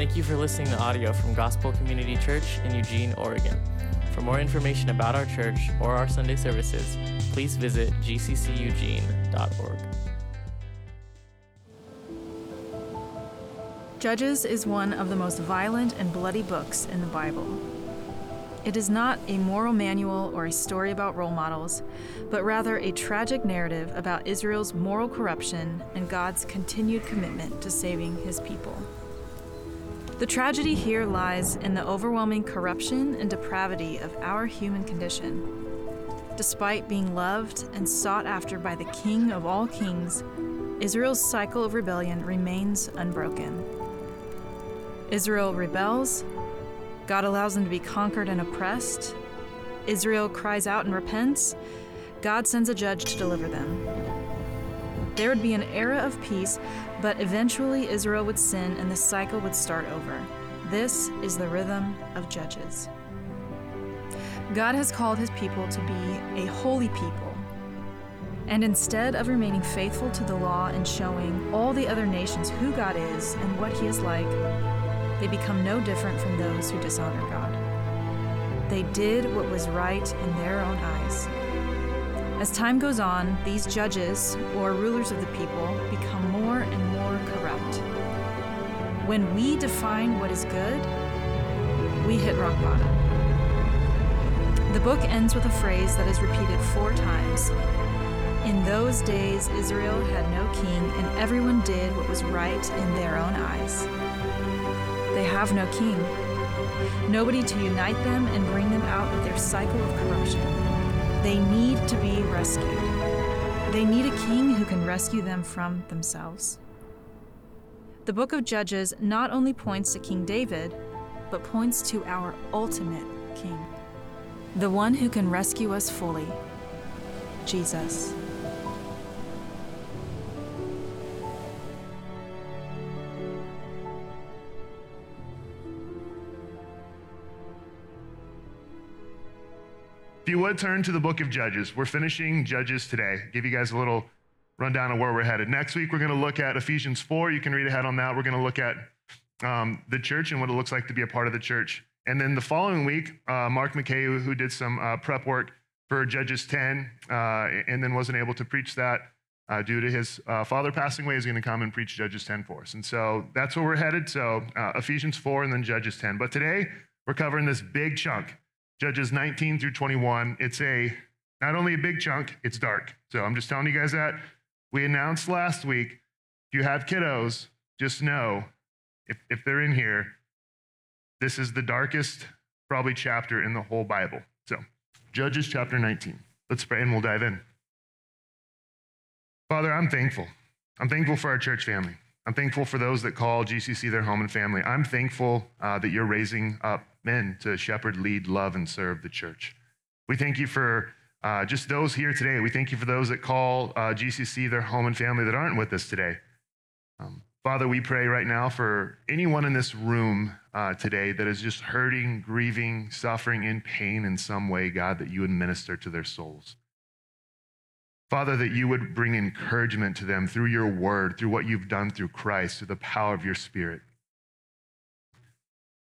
Thank you for listening to audio from Gospel Community Church in Eugene, Oregon. For more information about our church or our Sunday services, please visit gcceugene.org. Judges is one of the most violent and bloody books in the Bible. It is not a moral manual or a story about role models, but rather a tragic narrative about Israel's moral corruption and God's continued commitment to saving his people. The tragedy here lies in the overwhelming corruption and depravity of our human condition. Despite being loved and sought after by the King of all kings, Israel's cycle of rebellion remains unbroken. Israel rebels, God allows them to be conquered and oppressed. Israel cries out and repents. God sends a judge to deliver them. There would be an era of peace, but eventually Israel would sin and the cycle would start over. This is the rhythm of Judges. God has called his people to be a holy people. And instead of remaining faithful to the law and showing all the other nations who God is and what he is like, they become no different from those who dishonor God. They did what was right in their own eyes. As time goes on, these judges, or rulers of the people, become more and more corrupt. When we define what is good, we hit rock bottom. The book ends with a phrase that is repeated four times. In those days, Israel had no king, and everyone did what was right in their own eyes. They have no king, nobody to unite them and bring them out of their cycle of corruption. They need to be rescued. They need a king who can rescue them from themselves. The book of Judges not only points to King David, but points to our ultimate king, the one who can rescue us fully Jesus. If you would turn to the book of Judges, we're finishing Judges today. Give you guys a little rundown of where we're headed. Next week, we're going to look at Ephesians 4. You can read ahead on that. We're going to look at um, the church and what it looks like to be a part of the church. And then the following week, uh, Mark McKay, who did some uh, prep work for Judges 10 uh, and then wasn't able to preach that uh, due to his uh, father passing away, is going to come and preach Judges 10 for us. And so that's where we're headed. So uh, Ephesians 4 and then Judges 10. But today, we're covering this big chunk Judges 19 through 21. It's a not only a big chunk, it's dark. So I'm just telling you guys that. We announced last week if you have kiddos, just know if, if they're in here, this is the darkest, probably, chapter in the whole Bible. So, Judges chapter 19. Let's pray and we'll dive in. Father, I'm thankful. I'm thankful for our church family. I'm thankful for those that call GCC their home and family. I'm thankful uh, that you're raising up men to shepherd, lead, love, and serve the church. We thank you for uh, just those here today. We thank you for those that call uh, GCC their home and family that aren't with us today. Um, Father, we pray right now for anyone in this room uh, today that is just hurting, grieving, suffering, in pain in some way, God, that you would minister to their souls. Father, that you would bring encouragement to them through your word, through what you've done through Christ, through the power of your spirit.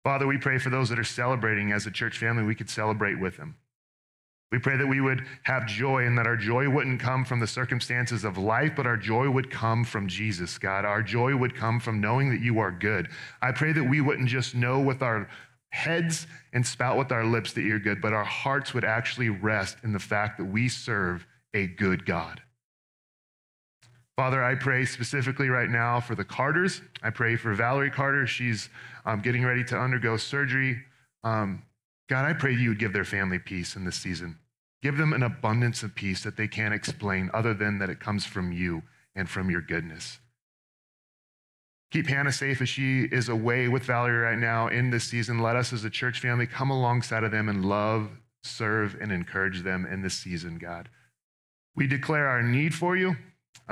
Father, we pray for those that are celebrating as a church family, we could celebrate with them. We pray that we would have joy and that our joy wouldn't come from the circumstances of life, but our joy would come from Jesus, God. Our joy would come from knowing that you are good. I pray that we wouldn't just know with our heads and spout with our lips that you're good, but our hearts would actually rest in the fact that we serve a good God. Father, I pray specifically right now for the Carters. I pray for Valerie Carter. She's um, getting ready to undergo surgery. Um, God, I pray you would give their family peace in this season. Give them an abundance of peace that they can't explain other than that it comes from you and from your goodness. Keep Hannah safe as she is away with Valerie right now in this season. Let us as a church family come alongside of them and love, serve, and encourage them in this season, God. We declare our need for you.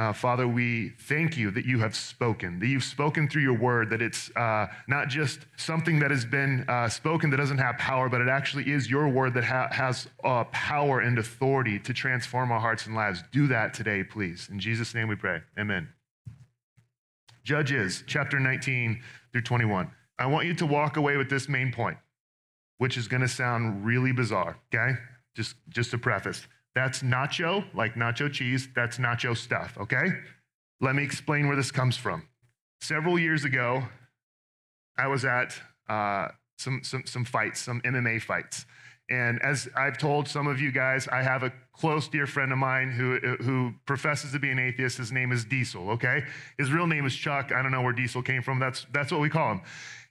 Uh, Father, we thank you that you have spoken, that you've spoken through your word, that it's uh, not just something that has been uh, spoken that doesn't have power, but it actually is your word that ha- has uh, power and authority to transform our hearts and lives. Do that today, please. In Jesus' name we pray. Amen. Judges chapter 19 through 21. I want you to walk away with this main point, which is going to sound really bizarre, okay? Just, just a preface. That's nacho, like nacho cheese. That's nacho stuff, okay? Let me explain where this comes from. Several years ago, I was at uh, some, some, some fights, some MMA fights. And as I've told some of you guys, I have a close dear friend of mine who, who professes to be an atheist. His name is Diesel, okay? His real name is Chuck. I don't know where Diesel came from. That's, that's what we call him.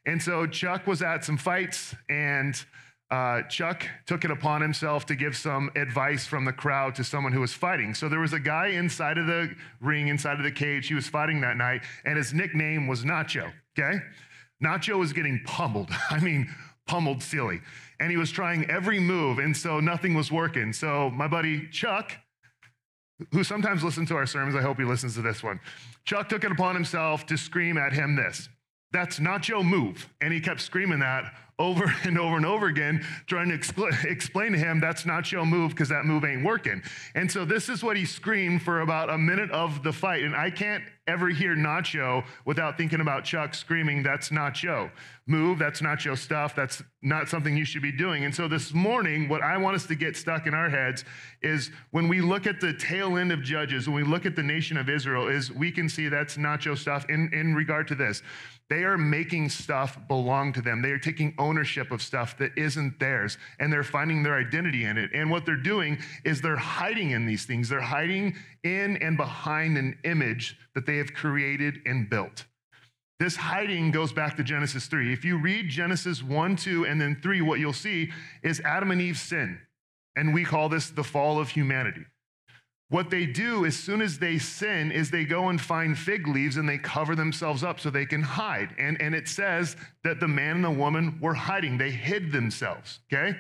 And so Chuck was at some fights, and uh, Chuck took it upon himself to give some advice from the crowd to someone who was fighting. So there was a guy inside of the ring, inside of the cage. He was fighting that night, and his nickname was Nacho, okay? Nacho was getting pummeled. I mean, pummeled silly. And he was trying every move, and so nothing was working. So my buddy Chuck, who sometimes listens to our sermons, I hope he listens to this one. Chuck took it upon himself to scream at him this. That's Nacho move. And he kept screaming that over and over and over again, trying to expl- explain to him that's not your move because that move ain't working. And so this is what he screamed for about a minute of the fight. And I can't ever hear Nacho without thinking about Chuck screaming, that's Nacho. Move, that's Nacho stuff. That's not something you should be doing. And so this morning, what I want us to get stuck in our heads is when we look at the tail end of Judges, when we look at the nation of Israel, is we can see that's Nacho stuff in, in regard to this. They are making stuff belong to them. They are taking ownership of stuff that isn't theirs and they're finding their identity in it. And what they're doing is they're hiding in these things. They're hiding in and behind an image that they have created and built. This hiding goes back to Genesis 3. If you read Genesis 1, 2, and then 3, what you'll see is Adam and Eve sin. And we call this the fall of humanity. What they do as soon as they sin is they go and find fig leaves and they cover themselves up so they can hide. And, and it says that the man and the woman were hiding, they hid themselves, okay?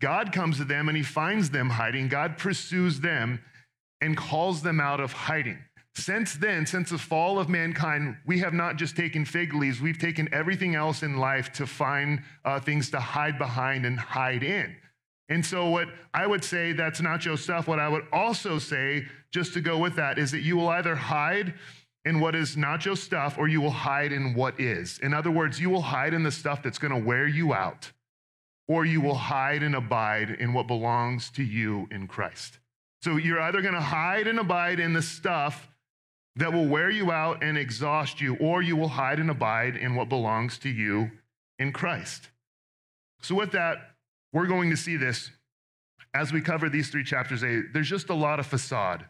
God comes to them and he finds them hiding. God pursues them and calls them out of hiding. Since then, since the fall of mankind, we have not just taken fig leaves, we've taken everything else in life to find uh, things to hide behind and hide in. And so, what I would say that's not your stuff. What I would also say, just to go with that, is that you will either hide in what is not your stuff or you will hide in what is. In other words, you will hide in the stuff that's going to wear you out, or you will hide and abide in what belongs to you in Christ. So, you're either going to hide and abide in the stuff that will wear you out and exhaust you, or you will hide and abide in what belongs to you in Christ. So, with that, we're going to see this as we cover these three chapters. There's just a lot of facade.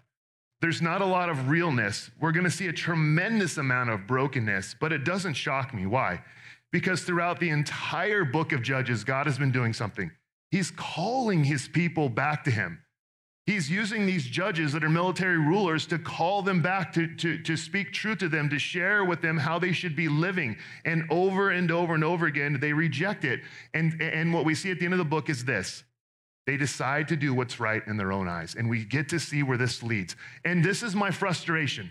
There's not a lot of realness. We're going to see a tremendous amount of brokenness, but it doesn't shock me. Why? Because throughout the entire book of Judges, God has been doing something. He's calling his people back to him. He's using these judges that are military rulers to call them back, to, to, to speak truth to them, to share with them how they should be living. And over and over and over again, they reject it. And, and what we see at the end of the book is this they decide to do what's right in their own eyes. And we get to see where this leads. And this is my frustration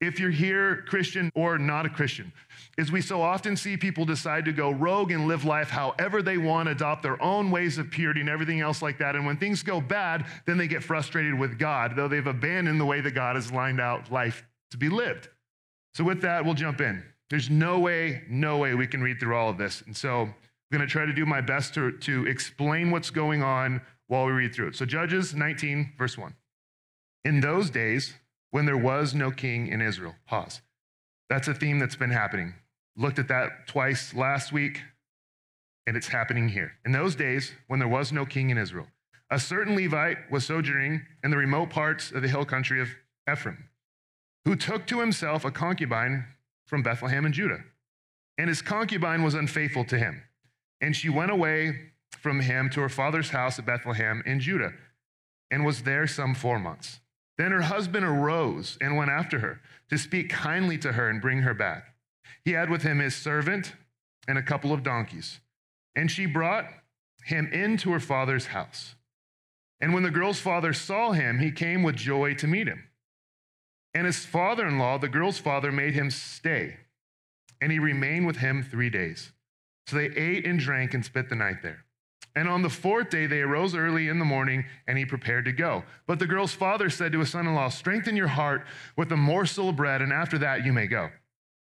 if you're here, Christian or not a Christian, is we so often see people decide to go rogue and live life however they want, adopt their own ways of purity and everything else like that. And when things go bad, then they get frustrated with God, though they've abandoned the way that God has lined out life to be lived. So, with that, we'll jump in. There's no way, no way we can read through all of this. And so, I'm going to try to do my best to, to explain what's going on while we read through it. So, Judges 19, verse 1. In those days, when there was no king in Israel. Pause. That's a theme that's been happening. Looked at that twice last week, and it's happening here. In those days, when there was no king in Israel, a certain Levite was sojourning in the remote parts of the hill country of Ephraim, who took to himself a concubine from Bethlehem in Judah. And his concubine was unfaithful to him. And she went away from him to her father's house at Bethlehem in Judah, and was there some four months. Then her husband arose and went after her to speak kindly to her and bring her back. He had with him his servant and a couple of donkeys. And she brought him into her father's house. And when the girl's father saw him, he came with joy to meet him. And his father in law, the girl's father, made him stay. And he remained with him three days. So they ate and drank and spent the night there. And on the fourth day, they arose early in the morning, and he prepared to go. But the girl's father said to his son in law, Strengthen your heart with a morsel of bread, and after that you may go.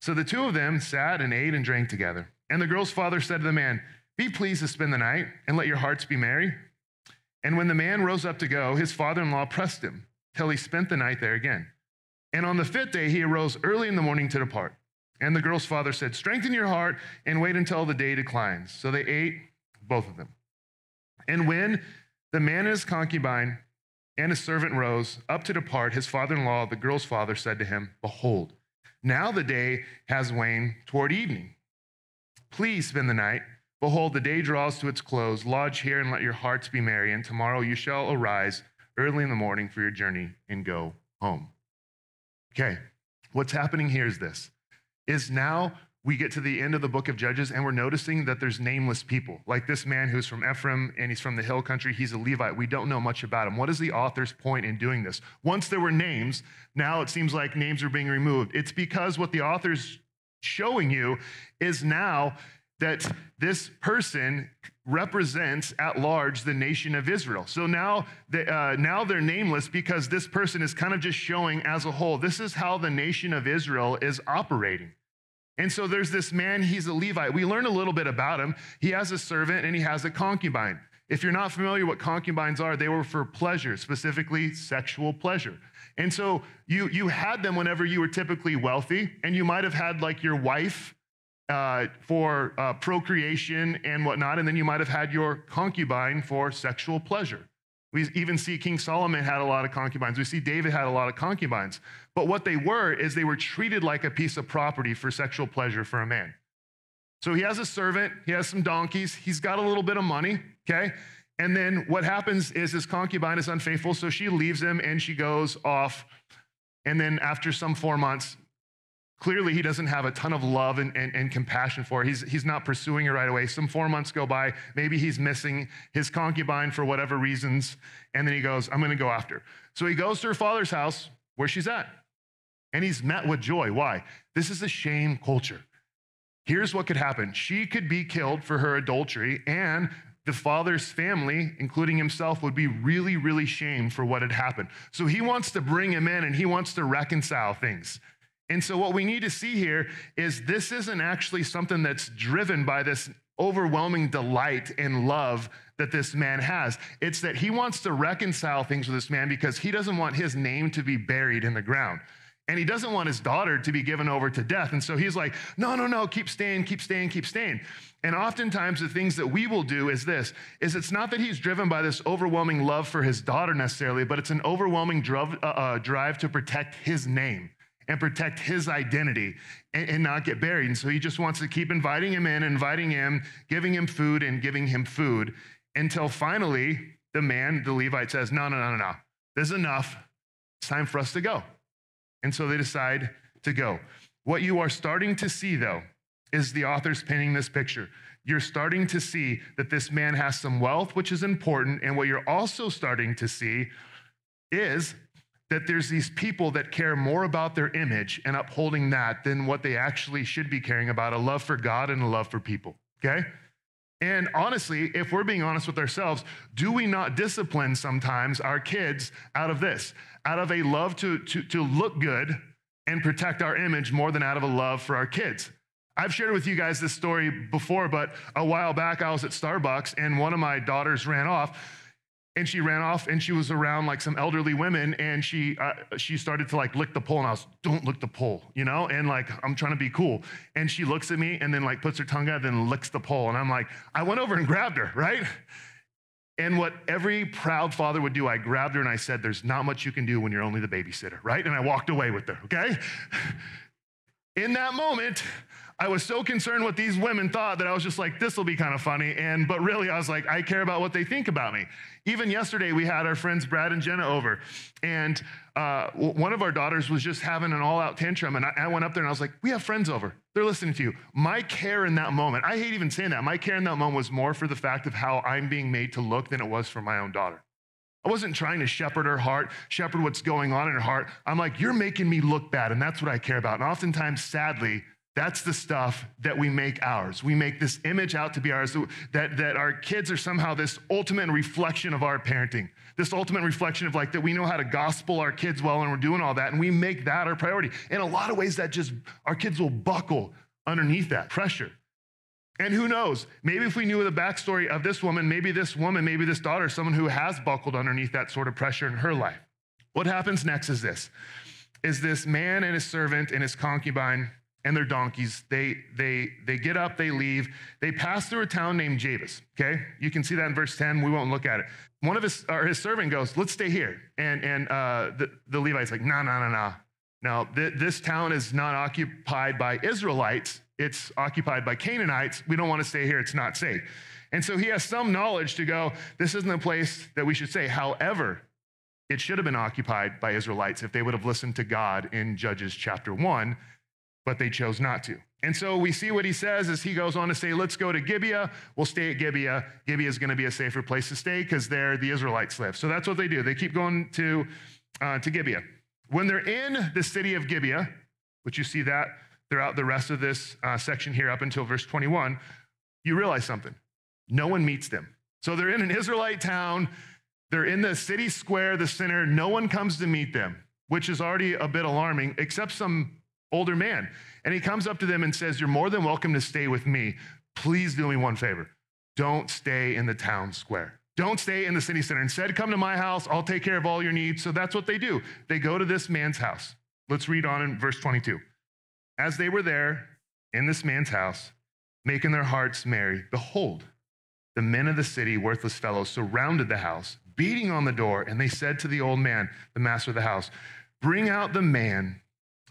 So the two of them sat and ate and drank together. And the girl's father said to the man, Be pleased to spend the night and let your hearts be merry. And when the man rose up to go, his father in law pressed him till he spent the night there again. And on the fifth day, he arose early in the morning to depart. And the girl's father said, Strengthen your heart and wait until the day declines. So they ate, both of them. And when the man and his concubine and his servant rose up to depart, his father in law, the girl's father, said to him, Behold, now the day has waned toward evening. Please spend the night. Behold, the day draws to its close. Lodge here and let your hearts be merry, and tomorrow you shall arise early in the morning for your journey and go home. Okay, what's happening here is this is now we get to the end of the book of Judges and we're noticing that there's nameless people, like this man who's from Ephraim and he's from the hill country. He's a Levite. We don't know much about him. What is the author's point in doing this? Once there were names, now it seems like names are being removed. It's because what the author's showing you is now that this person represents at large the nation of Israel. So now, the, uh, now they're nameless because this person is kind of just showing as a whole. This is how the nation of Israel is operating. And so there's this man, he's a Levite. We learn a little bit about him. He has a servant and he has a concubine. If you're not familiar what concubines are, they were for pleasure, specifically sexual pleasure. And so you, you had them whenever you were typically wealthy, and you might have had like your wife uh, for uh, procreation and whatnot, and then you might have had your concubine for sexual pleasure. We even see King Solomon had a lot of concubines. We see David had a lot of concubines. But what they were is they were treated like a piece of property for sexual pleasure for a man. So he has a servant, he has some donkeys, he's got a little bit of money, okay? And then what happens is his concubine is unfaithful, so she leaves him and she goes off. And then after some four months, clearly he doesn't have a ton of love and, and, and, compassion for her. He's, he's not pursuing her right away. Some four months go by. Maybe he's missing his concubine for whatever reasons. And then he goes, I'm going to go after. So he goes to her father's house where she's at. And he's met with joy. Why? This is a shame culture. Here's what could happen she could be killed for her adultery, and the father's family, including himself, would be really, really shamed for what had happened. So he wants to bring him in and he wants to reconcile things. And so, what we need to see here is this isn't actually something that's driven by this overwhelming delight and love that this man has. It's that he wants to reconcile things with this man because he doesn't want his name to be buried in the ground. And he doesn't want his daughter to be given over to death. And so he's like, no, no, no, keep staying, keep staying, keep staying. And oftentimes the things that we will do is this, is it's not that he's driven by this overwhelming love for his daughter necessarily, but it's an overwhelming drive, uh, uh, drive to protect his name and protect his identity and, and, not get buried. And so he just wants to keep inviting him in, inviting him, giving him food and giving him food until finally the man, the Levite says, No, no, no, no, no. This is enough. It's time for us to go. And so they decide to go. What you are starting to see, though, is the author's painting this picture. You're starting to see that this man has some wealth, which is important. And what you're also starting to see is that there's these people that care more about their image and upholding that than what they actually should be caring about a love for God and a love for people, okay? And honestly, if we're being honest with ourselves, do we not discipline sometimes our kids out of this, out of a love to, to, to look good and protect our image more than out of a love for our kids? I've shared with you guys this story before, but a while back I was at Starbucks and one of my daughters ran off and she ran off and she was around like some elderly women and she uh, she started to like lick the pole and I was don't lick the pole you know? And like I'm trying to be cool. And she looks at me and then like puts her tongue out then licks the pole and I'm like I went over and grabbed her right? And what every proud father would do I grabbed her and I said there's not much you can do when you're only the babysitter right? And I walked away with her okay? In that moment I was so concerned what these women thought that I was just like, this will be kind of funny. And but really, I was like, I care about what they think about me. Even yesterday, we had our friends Brad and Jenna over, and uh, one of our daughters was just having an all-out tantrum, and I, I went up there and I was like, "We have friends over. They're listening to you." My care in that moment, I hate even saying that. My care in that moment was more for the fact of how I'm being made to look than it was for my own daughter. I wasn't trying to shepherd her heart, shepherd what's going on in her heart. I'm like, you're making me look bad, and that's what I care about. And oftentimes, sadly, That's the stuff that we make ours. We make this image out to be ours, that, that our kids are somehow this ultimate reflection of our parenting, this ultimate reflection of like that we know how to gospel our kids well and we're doing all that, and we make that our priority. In a lot of ways, that just, our kids will buckle underneath that pressure. And who knows? Maybe if we knew the backstory of this woman, maybe this woman, maybe this daughter, someone who has buckled underneath that sort of pressure in her life. What happens next is this is this man and his servant and his concubine and their donkeys. They, they, they get up, they leave. They pass through a town named Jebus, okay? You can see that in verse 10. We won't look at it. One of his, or his servant goes, let's stay here. And, and uh, the, the Levite's like, no, no, no, no. Now, th- this town is not occupied by Israelites. It's occupied by Canaanites. We don't want to stay here. It's not safe. And so he has some knowledge to go, this isn't a place that we should stay. However, it should have been occupied by Israelites if they would have listened to God in Judges chapter 1 but they chose not to. And so we see what he says as he goes on to say, let's go to Gibeah. We'll stay at Gibeah. Gibeah is going to be a safer place to stay because there the Israelites live. So that's what they do. They keep going to, uh, to Gibeah. When they're in the city of Gibeah, which you see that throughout the rest of this uh, section here up until verse 21, you realize something. No one meets them. So they're in an Israelite town. They're in the city square, the center. No one comes to meet them, which is already a bit alarming, except some older man. And he comes up to them and says, You're more than welcome to stay with me. Please do me one favor. Don't stay in the town square. Don't stay in the city center. Instead, come to my house. I'll take care of all your needs. So that's what they do. They go to this man's house. Let's read on in verse 22. As they were there in this man's house, making their hearts merry, behold, the men of the city, worthless fellows, surrounded the house, beating on the door, and they said to the old man, the master of the house, Bring out the man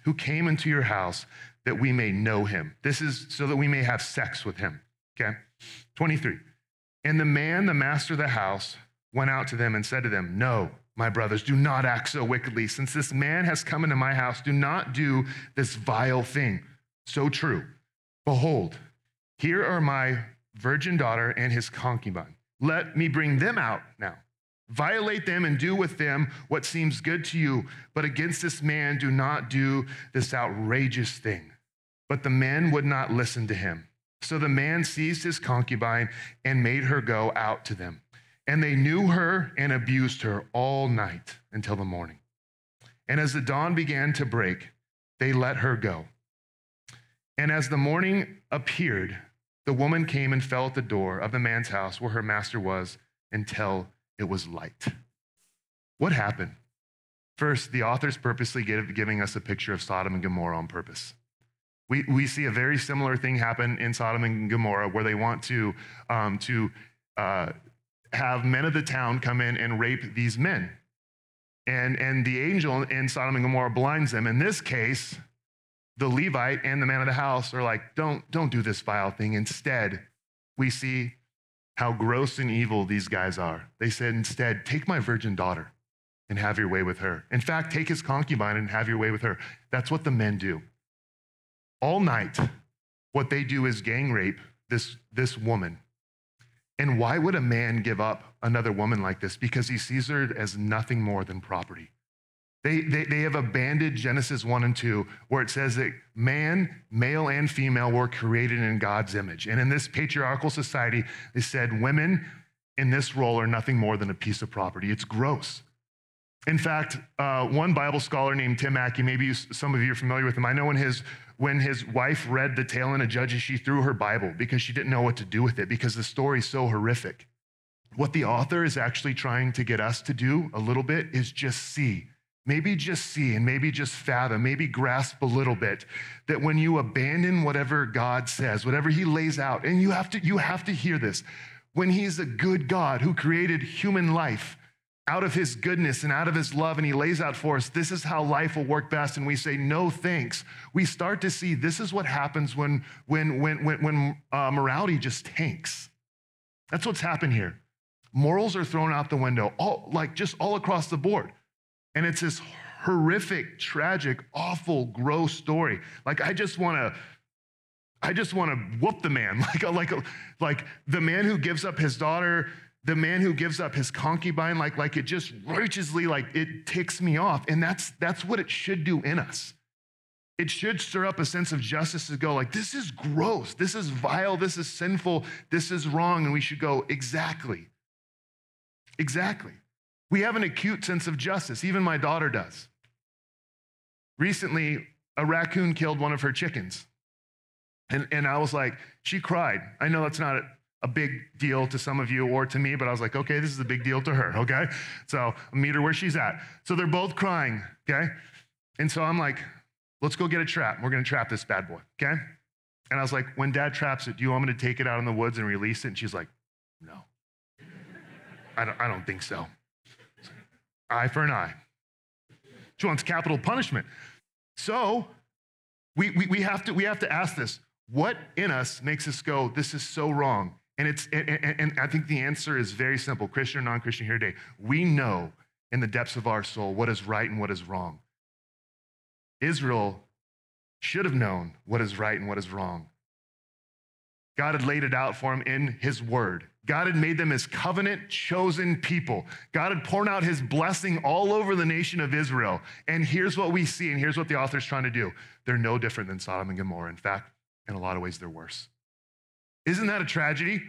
who came into your house that we may know him. This is so that we may have sex with him. Okay? 23. And the man, the master of the house, went out to them and said to them, No, my brothers, do not act so wickedly. Since this man has come into my house, do not do this vile thing. So true. Behold, here are my virgin daughter and his concubine. Let me bring them out now Violate them and do with them what seems good to you. But against this man, do not do this outrageous thing. But the men would not listen to him. So the man seized his concubine and made her go out to them. And they knew her and abused her all night until the morning. And as the dawn began to break, they let her go. And as the morning appeared, the woman came and fell at the door of the man's house where her master was until it was light. What happened? First, the author's purposely give, giving us a picture of Sodom and Gomorrah on purpose. We, we see a very similar thing happen in Sodom and Gomorrah where they want to, um, to uh, have men of the town come in and rape these men. And, and the angel in Sodom and Gomorrah blinds them. In this case, the Levite and the man of the house are like, don't, don't do this vile thing. Instead, we see how gross and evil these guys are. They said, instead, take my virgin daughter and have your way with her. In fact, take his concubine and have your way with her. That's what the men do. All night, what they do is gang rape this, this woman. And why would a man give up another woman like this? Because he sees her as nothing more than property. They, they, they have abandoned Genesis 1 and 2, where it says that man, male and female, were created in God's image. And in this patriarchal society, they said women in this role are nothing more than a piece of property. It's gross. In fact, uh, one Bible scholar named Tim Mackie, maybe you, some of you are familiar with him. I know when his, when his wife read the tale in a Judges, she threw her Bible because she didn't know what to do with it because the story's so horrific. What the author is actually trying to get us to do a little bit is just see Maybe just see and maybe just fathom, maybe grasp a little bit that when you abandon whatever God says, whatever He lays out, and you have to, you have to hear this, when He's a good God who created human life out of His goodness and out of His love, and He lays out for us, this is how life will work best, and we say, no thanks, we start to see this is what happens when, when, when, when, when uh, morality just tanks. That's what's happened here. Morals are thrown out the window, all, like just all across the board. And it's this horrific, tragic, awful, gross story. Like, I just want to. I just want to whoop the man, like, like, like the man who gives up his daughter, the man who gives up his concubine, like, like it just righteously, like it ticks me off. And that's, that's what it should do in us. it should stir up a sense of justice to go like this is gross this is vile this is sinful this is wrong and we should go exactly exactly we have an acute sense of justice even my daughter does recently a raccoon killed one of her chickens and, and i was like she cried i know that's not a big deal to some of you or to me but i was like okay this is a big deal to her okay so i meet her where she's at so they're both crying okay and so i'm like Let's go get a trap. We're to trap this bad boy, okay? And I was like, when dad traps it, do you want me to take it out in the woods and release it? And she's like, no. I don't, I don't think so. Eye for an eye. She wants capital punishment. So we, we, we, have to, we have to ask this what in us makes us go, this is so wrong? And, it's, and, and I think the answer is very simple Christian or non Christian here today. We know in the depths of our soul what is right and what is wrong. Israel should have known what is right and what is wrong. God had laid it out for him in his word. God had made them his covenant chosen people. God had poured out his blessing all over the nation of Israel. And here's what we see, and here's what the author's trying to do. They're no different than Sodom and Gomorrah. In fact, in a lot of ways, they're worse. Isn't that a tragedy?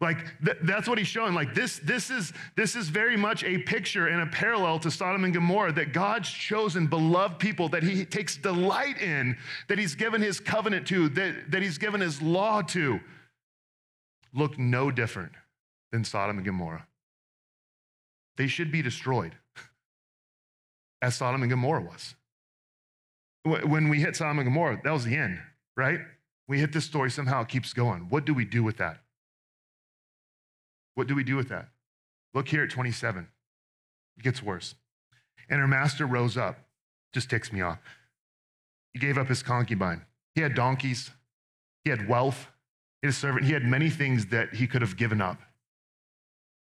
Like th- that's what he's showing. Like this, this is this is very much a picture and a parallel to Sodom and Gomorrah that God's chosen beloved people that He takes delight in, that He's given His covenant to, that, that He's given His law to, look no different than Sodom and Gomorrah. They should be destroyed, as Sodom and Gomorrah was. When we hit Sodom and Gomorrah, that was the end, right? We hit this story somehow it keeps going. What do we do with that? What do we do with that? Look here at 27. It gets worse. And her master rose up. Just ticks me off. He gave up his concubine. He had donkeys, he had wealth, had servant, he had many things that he could have given up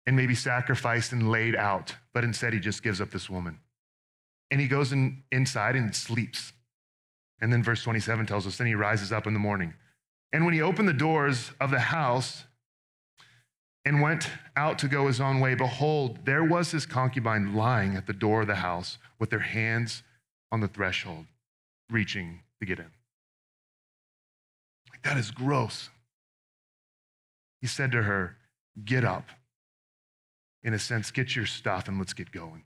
and maybe sacrificed and laid out, but instead he just gives up this woman. And he goes in, inside and sleeps. And then verse 27 tells us then he rises up in the morning. And when he opened the doors of the house, and went out to go his own way, behold, there was his concubine lying at the door of the house with their hands on the threshold, reaching to get in. Like, that is gross. He said to her, Get up. In a sense, get your stuff and let's get going.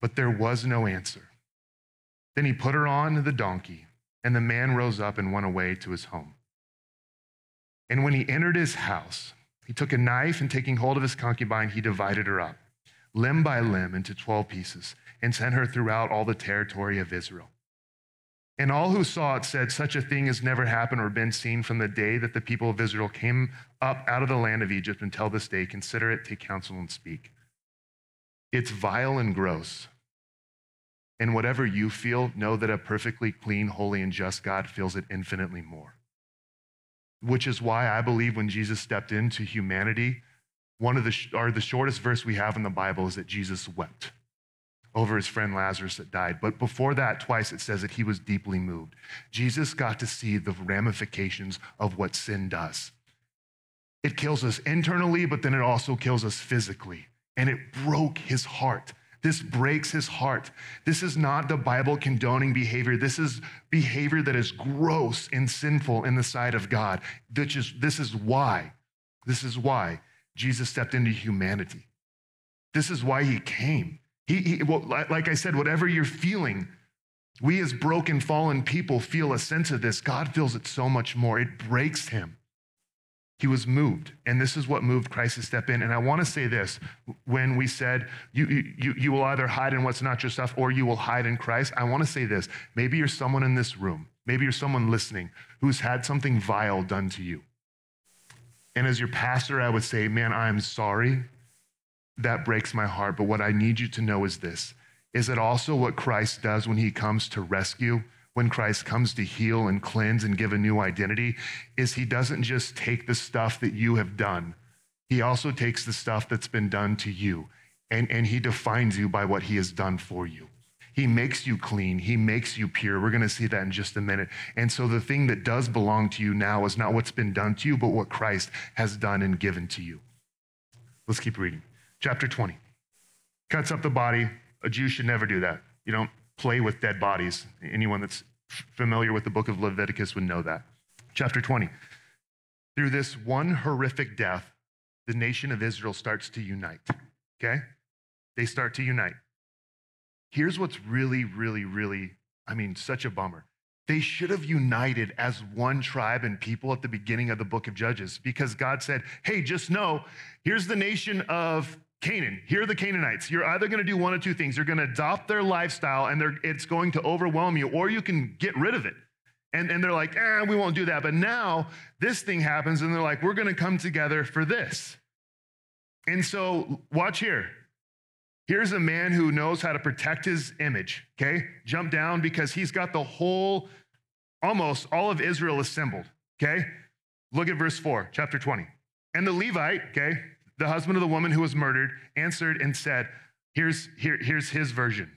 But there was no answer. Then he put her on the donkey, and the man rose up and went away to his home. And when he entered his house, he took a knife and taking hold of his concubine, he divided her up, limb by limb, into 12 pieces, and sent her throughout all the territory of Israel. And all who saw it said, Such a thing has never happened or been seen from the day that the people of Israel came up out of the land of Egypt until this day. Consider it, take counsel, and speak. It's vile and gross. And whatever you feel, know that a perfectly clean, holy, and just God feels it infinitely more which is why I believe when Jesus stepped into humanity, one of the, or the shortest verse we have in the Bible is that Jesus wept over his friend Lazarus that died. But before that, twice it says that he was deeply moved. Jesus got to see the ramifications of what sin does. It kills us internally, but then it also kills us physically. And it broke his heart. This breaks his heart. This is not the Bible condoning behavior. This is behavior that is gross and sinful in the sight of God. This is, this is why, this is why Jesus stepped into humanity. This is why he came. He, he well, like I said, whatever you're feeling, we as broken, fallen people feel a sense of this. God feels it so much more. It breaks him. He was moved. And this is what moved Christ to step in. And I want to say this when we said, you, you, you will either hide in what's not your stuff or you will hide in Christ. I want to say this. Maybe you're someone in this room, maybe you're someone listening who's had something vile done to you. And as your pastor, I would say, man, I'm sorry. That breaks my heart. But what I need you to know is this is it also what Christ does when he comes to rescue when Christ comes to heal and cleanse and give a new identity is he doesn't just take the stuff that you have done, he also takes the stuff that's been done to you and, and he defines you by what he has done for you. He makes you clean. He makes you pure. We're going to see that in just a minute. And so the thing that does belong to you now is not what's been done to you, but what Christ has done and given to you. Let's keep reading. Chapter 20. Cuts up the body. A Jew should never do that. You don't play with dead bodies. Anyone that's familiar with the book of Leviticus would know that. Chapter 20. Through this one horrific death, the nation of Israel starts to unite. Okay? They start to unite. Here's what's really, really, really, I mean, such a bummer. They should have united as one tribe and people at the beginning of the book of Judges because God said, hey, just know here's the nation of Canaan. Here are the Canaanites. You're either going to do one of two things. You're going to adopt their lifestyle and it's going to overwhelm you, or you can get rid of it. And, and they're like, eh, we won't do that. But now this thing happens, and they're like, we're going to come together for this. And so, watch here. Here's a man who knows how to protect his image, okay? Jump down because he's got the whole, almost all of Israel assembled, okay? Look at verse 4, chapter 20. And the Levite, okay, the husband of the woman who was murdered, answered and said, Here's, here, here's his version.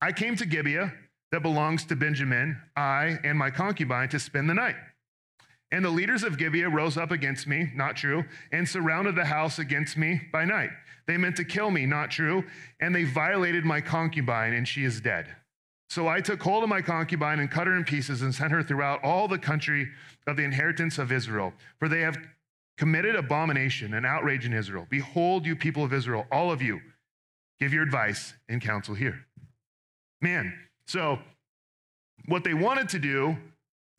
I came to Gibeah that belongs to Benjamin, I and my concubine, to spend the night. And the leaders of Gibeah rose up against me, not true, and surrounded the house against me by night. They meant to kill me, not true, and they violated my concubine, and she is dead. So I took hold of my concubine and cut her in pieces and sent her throughout all the country of the inheritance of Israel, for they have committed abomination and outrage in Israel. Behold, you people of Israel, all of you, give your advice and counsel here. Man, so what they wanted to do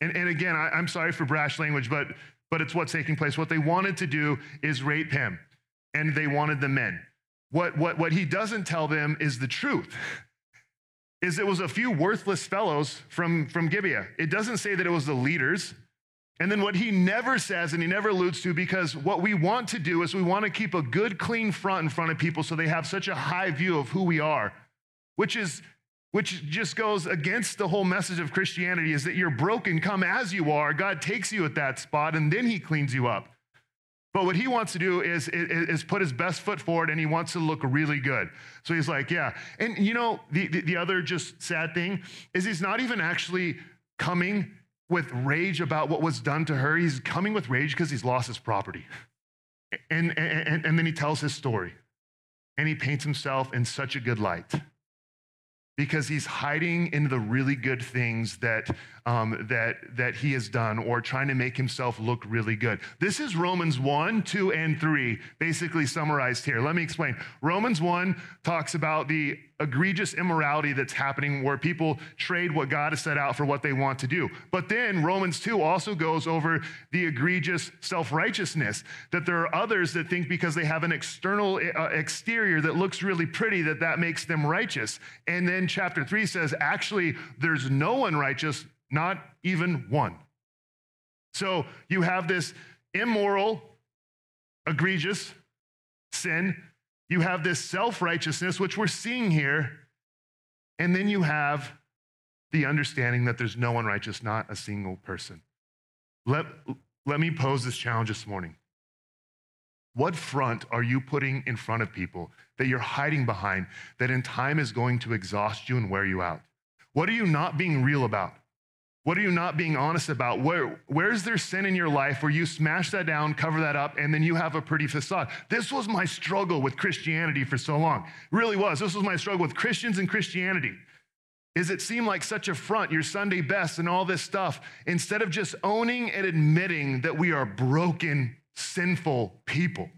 and, and again, I, I'm sorry for brash language, but, but it's what's taking place. What they wanted to do is rape him, and they wanted the men. What, what, what he doesn't tell them is the truth. Is it was a few worthless fellows from, from Gibeah. It doesn't say that it was the leaders. And then what he never says and he never alludes to, because what we want to do is we want to keep a good, clean front in front of people so they have such a high view of who we are, which is which just goes against the whole message of Christianity is that you're broken, come as you are. God takes you at that spot and then he cleans you up. But what he wants to do is, is, put his best foot forward and he wants to look really good. So he's like, yeah. And you know, the, the, the other just sad thing is he's not even actually coming with rage about what was done to her. He's coming with rage because he's lost his property. And, and, and then he tells his story and he paints himself in such a good light because he's hiding in the really good things that, um, that, that he has done or trying to make himself look really good. This is Romans 1, 2, and 3, basically summarized here. Let me explain. Romans 1 talks about the egregious immorality that's happening where people trade what God has set out for what they want to do. But then Romans 2 also goes over the egregious self righteousness that there are others that think because they have an external uh, exterior that looks really pretty that that makes them righteous. And then chapter 3 says actually there's no one righteous, not even one. So you have this immoral, egregious sin you have this self righteousness, which we're seeing here. And then you have the understanding that there's no one righteous, not a single person. Let, let me pose this challenge this morning. What front are you putting in front of people that you're hiding behind that in time is going to exhaust you and wear you out? What are you not being real about? What are you not being honest about? Where, where's there sin in your life where you smash that down, cover that up, and then you have a pretty facade? This was my struggle with Christianity for so long. It really was. This was my struggle with Christians and Christianity. Is it seemed like such a front, your Sunday best and all this stuff, instead of just owning and admitting that we are broken, sinful people.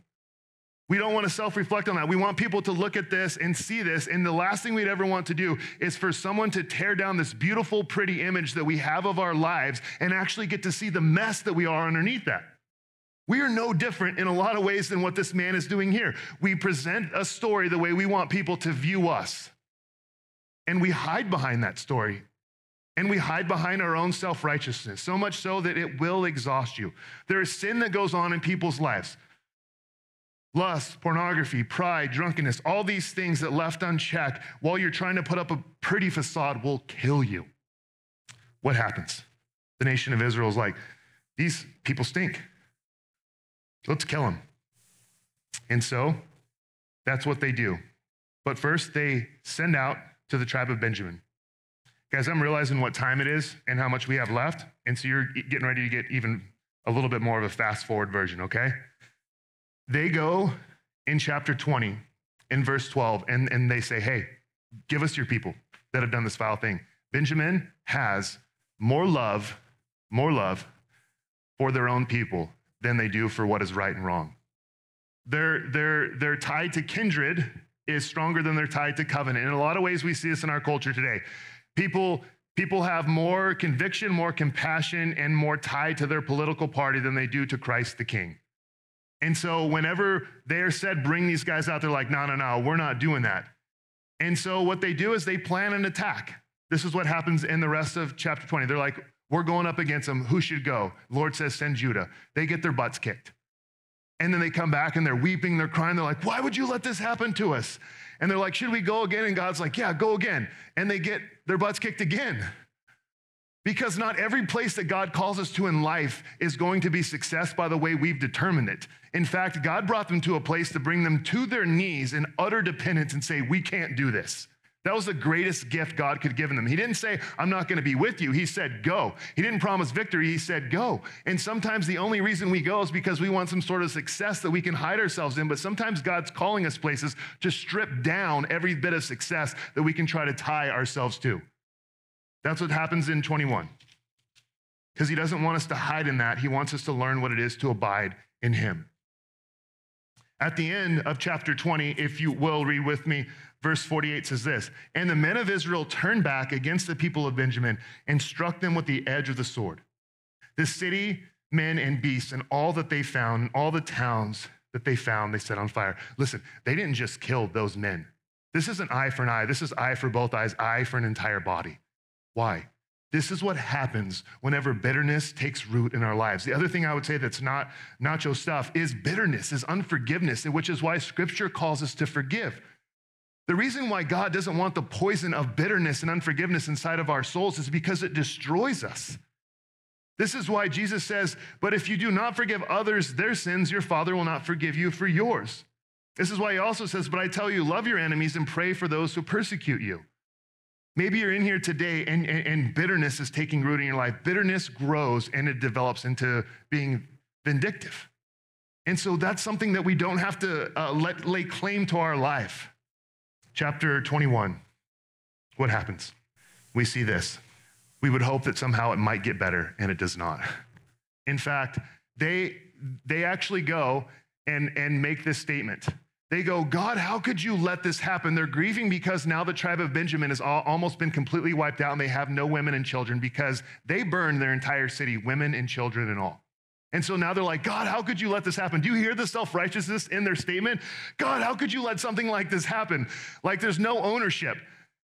We don't want to self reflect on that. We want people to look at this and see this. And the last thing we'd ever want to do is for someone to tear down this beautiful, pretty image that we have of our lives and actually get to see the mess that we are underneath that. We are no different in a lot of ways than what this man is doing here. We present a story the way we want people to view us. And we hide behind that story. And we hide behind our own self righteousness, so much so that it will exhaust you. There is sin that goes on in people's lives lust, pornography, pride, drunkenness, all these things that left unchecked while you're trying to put up a pretty facade will kill you. What happens? The nation of Israel is like, these people stink. Let's kill them. And so that's what they do. But first, they send out to the tribe of Benjamin. Guys, I'm realizing what time it is and how much we have left. And so you're getting ready to get even a little bit more of a fast forward version, okay? They go in chapter 20, in verse 12, and, and they say, Hey, give us your people. that have done this vile thing. Benjamin has more love, more love for their own people than they do for what is right and wrong. Their, their, their tie to kindred is stronger than their tie to covenant. In a lot of ways, we see this in our culture today. People, people have more conviction, more compassion, and more tie to their political party than they do to Christ the King. And so whenever they're said, bring these guys out, they're like, no, no, no, we're not doing that. And so what they do is they plan an attack. This is what happens in the rest of chapter 20. They're like, we're going up against them. Who should go? Lord says, send Judah. They get their butts kicked. And then they come back and they're weeping, they're crying. They're like, why would you let this happen to us? And they're like, should we go again? And God's like, yeah, go again. And they get their butts kicked again. Because not every place that God calls us to in life is going to be success by the way we've determined it. In fact, God brought them to a place to bring them to their knees in utter dependence and say, We can't do this. That was the greatest gift God could give them. He didn't say, I'm not going to be with you. He said, Go. He didn't promise victory. He said, Go. And sometimes the only reason we go is because we want some sort of success that we can hide ourselves in. But sometimes God's calling us places to strip down every bit of success that we can try to tie ourselves to. That's what happens in 21. Because he doesn't want us to hide in that. He wants us to learn what it is to abide in him. At the end of chapter 20, if you will read with me, verse 48 says this And the men of Israel turned back against the people of Benjamin and struck them with the edge of the sword. The city, men, and beasts, and all that they found, and all the towns that they found, they set on fire. Listen, they didn't just kill those men. This isn't eye for an eye. This is eye for both eyes, eye for an entire body. Why? This is what happens whenever bitterness takes root in our lives. The other thing I would say that's not nacho stuff is bitterness, is unforgiveness, which is why scripture calls us to forgive. The reason why God doesn't want the poison of bitterness and unforgiveness inside of our souls is because it destroys us. This is why Jesus says, But if you do not forgive others their sins, your Father will not forgive you for yours. This is why he also says, But I tell you, love your enemies and pray for those who persecute you. Maybe you're in here today and, and, and, bitterness is taking root in your life. Bitterness grows and it develops into being vindictive. And so that's something that we don't have to uh, let lay claim to our life. Chapter 21. What happens? We see this. We would hope that somehow it might get better, and it does not. In fact, they, they actually go and, and make this statement. They go, God, how could you let this happen? They're grieving because now the tribe of Benjamin has all, almost been completely wiped out and they have no women and children because they burned their entire city, women and children and all. And so now they're like, God, how could you let this happen? Do you hear the self righteousness in their statement? God, how could you let something like this happen? Like there's no ownership.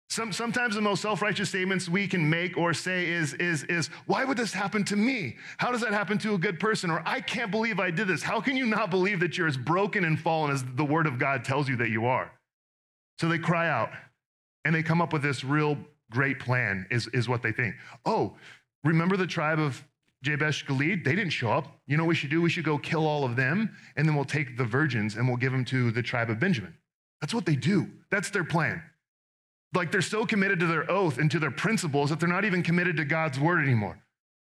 Some, sometimes the most self-righteous statements we can make or say is, is, is, why would this happen to me? How does that happen to a good person? Or I can't believe I did this. How can you not believe that you're as broken and fallen as the word of God tells you that you are? So they cry out and they come up with this real great plan is, is what they think. Oh, remember the tribe of Jabesh Gilead? They didn't show up. You know what we should do? We should go kill all of them and then we'll take the virgins and we'll give them to the tribe of Benjamin. That's what they do. That's their plan. Like they're so committed to their oath and to their principles that they're not even committed to God's word anymore.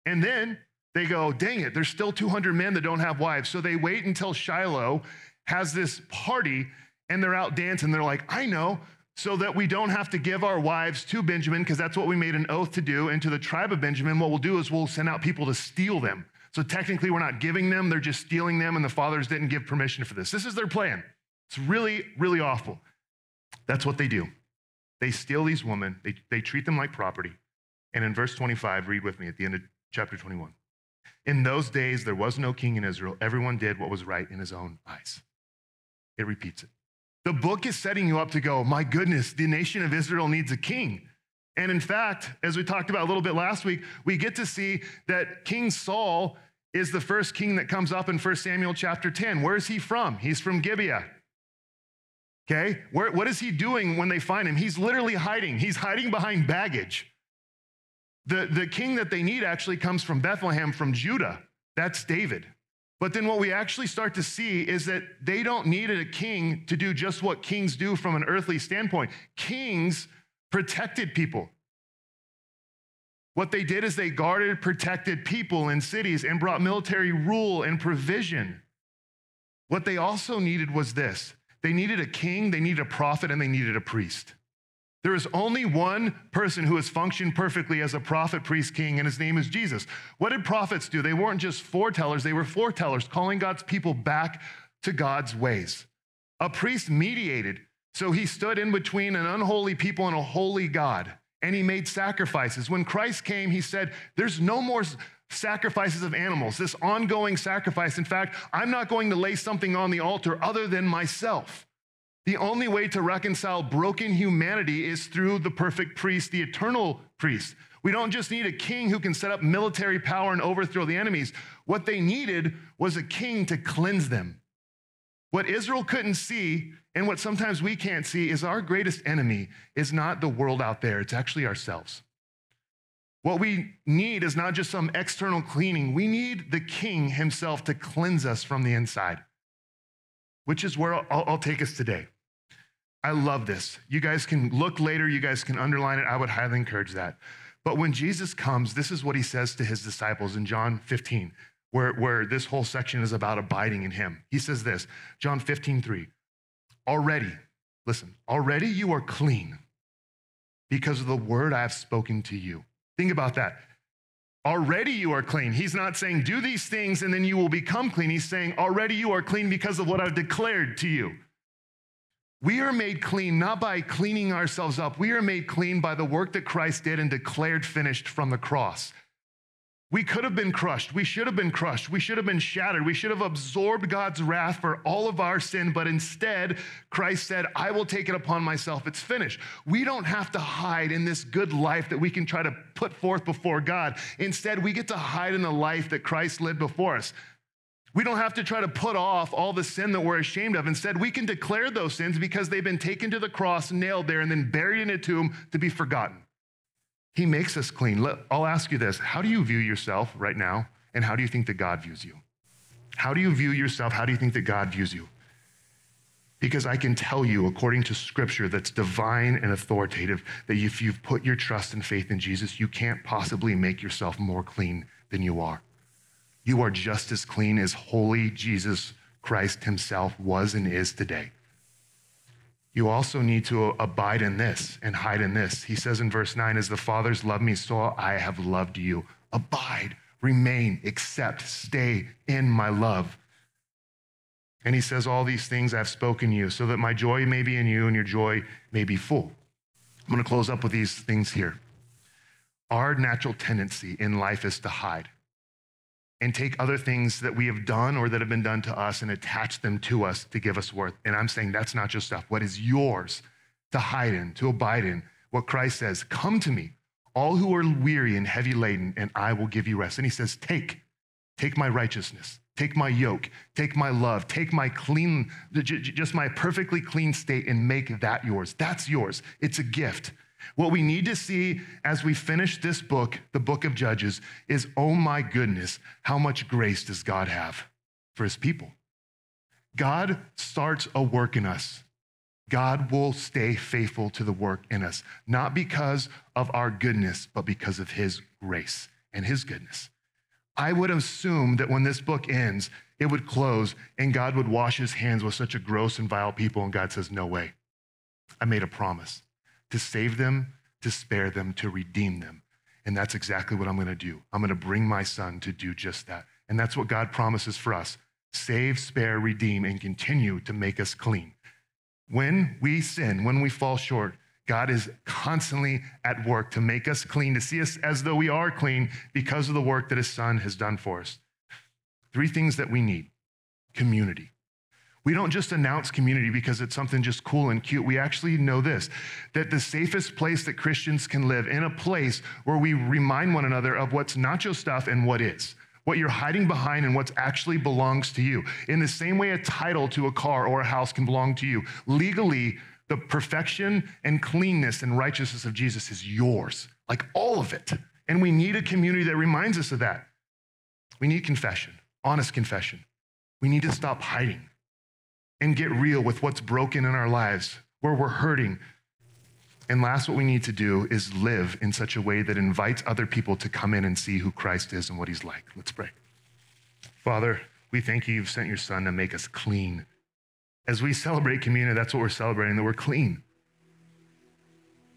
And then they go, dang it, there's still 200 men that don't have wives. So they wait until Shiloh has this party and they're out dancing. They're like, I know, so that we don't have to give our wives to Benjamin, because that's what we made an oath to do, and to the tribe of Benjamin, what we'll do is we'll send out people to steal them. So technically, we're not giving them, they're just stealing them, and the fathers didn't give permission for this. This is their plan. It's really, really awful. That's what they do. They steal these women, they, they treat them like property. And in verse 25, read with me at the end of chapter 21. In those days, there was no king in Israel. Everyone did what was right in his own eyes. It repeats it. The book is setting you up to go, my goodness, the nation of Israel needs a king. And in fact, as we talked about a little bit last week, we get to see that King Saul is the first king that comes up in 1 Samuel chapter 10. Where is he from? He's from Gibeah. Okay? Where, what is he doing when they find him? He's literally hiding. He's hiding behind baggage. The, the king that they need actually comes from Bethlehem, from Judah. That's David. But then what we actually start to see is that they don't need a king to do just what kings do from an earthly standpoint. Kings protected people. What they did is they guarded, protected people in cities and brought military rule and provision. What they also needed was this they needed a king, they needed a prophet, and they needed a priest. There is only one person who has functioned perfectly as a prophet, priest, king, and his name is Jesus. What did prophets do? They weren't just foretellers, they were forthtellers, calling God's people back to God's ways. A priest mediated, so he stood in between an unholy people and a holy God, and he made sacrifices. When Christ came, he said, There's no more sacrifices of animals, this ongoing sacrifice. In fact, I'm not going to lay something on the altar other than myself. The only way to reconcile broken humanity is through the perfect priest, the eternal priest. We don't just need a king who can set up military power and overthrow the enemies. What they needed was a king to cleanse them. What Israel couldn't see, and what sometimes we can't see, is our greatest enemy is not the world out there, it's actually ourselves. What we need is not just some external cleaning, we need the king himself to cleanse us from the inside, which is where I'll, I'll take us today. I love this. You guys can look later, you guys can underline it. I would highly encourage that. But when Jesus comes, this is what he says to his disciples in John 15, where, where this whole section is about abiding in him. He says this John 15, 3. Already, listen, already you are clean because of the word I have spoken to you. Think about that. Already you are clean. He's not saying, do these things and then you will become clean. He's saying, already you are clean because of what I've declared to you. We are made clean not by cleaning ourselves up. We are made clean by the work that Christ did and declared finished from the cross. We could have been crushed. We should have been crushed. We should have been shattered. We should have absorbed God's wrath for all of our sin. But instead, Christ said, I will take it upon myself. It's finished. We don't have to hide in this good life that we can try to put forth before God. Instead, we get to hide in the life that Christ lived before us. We don't have to try to put off all the sin that we're ashamed of. Instead, we can declare those sins because they've been taken to the cross, nailed there, and then buried in a tomb to be forgotten. He makes us clean. I'll ask you this How do you view yourself right now? And how do you think that God views you? How do you view yourself? How do you think that God views you? Because I can tell you, according to scripture that's divine and authoritative, that if you've put your trust and faith in Jesus, you can't possibly make yourself more clean than you are. You are just as clean as holy Jesus Christ himself was and is today you also need to uh, abide in this and hide in this. He says in verse 9, As the fathers love me, so I have loved you. Abide, remain, accept, stay in my love. And he says, All these things I've spoken to you, so that my joy may be in you and your joy may be full. I'm going to close up with these things here. Our natural tendency in life is to hide and take other things that we have done or that have been done to us and attach them to us to give us worth. And I'm saying that's not just stuff. What is yours to hide in, to abide in? What Christ says, come to me, all who are weary and heavy laden, and I will give you rest. And he says, take, take my righteousness, take my yoke, take my love, take my clean, just my perfectly clean state and make that yours. That's yours. It's a gift. What we need to see as we finish this book, the book of Judges, is oh my goodness, how much grace does God have for his people? God starts a work in us. God will stay faithful to the work in us, not because of our goodness, but because of his grace and his goodness. I would assume that when this book ends, it would close and God would wash his hands with such a gross and vile people. And God says, No way. I made a promise to save them, to spare them, to redeem them. And that's exactly what I'm going to do. I'm going to bring my son to do just that. And that's what God promises for us save, spare, redeem, and continue to make us clean. When we sin, when we fall short, God is constantly at work to make us clean, to see us as though we are clean because of the work that his son has done for us. Three things that we need community. We don't just announce community because it's something just cool and cute. We actually know this that the safest place that Christians can live in a place where we remind one another of what's not just stuff and what is, what you're hiding behind and what actually belongs to you. In the same way a title to a car or a house can belong to you, legally, the perfection and cleanness and righteousness of Jesus is yours, like all of it. And we need a community that reminds us of that. We need confession, honest confession. We need to stop hiding and get real with what's broken in our lives, where we're hurting. And last, what we need to do is live in such a way that invites other people to come in and see who Christ is and what he's like. Let's pray. Father, we thank you you've sent your son to make us clean. As we celebrate communion, that's what we're celebrating, that we're clean.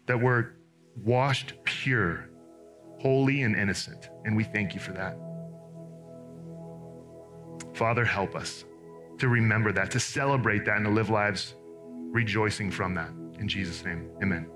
that we're washed pure, holy, and innocent. And we thank you for that. Father, help us to remember that, to celebrate that, and to live lives rejoicing from that. In Jesus' name, amen.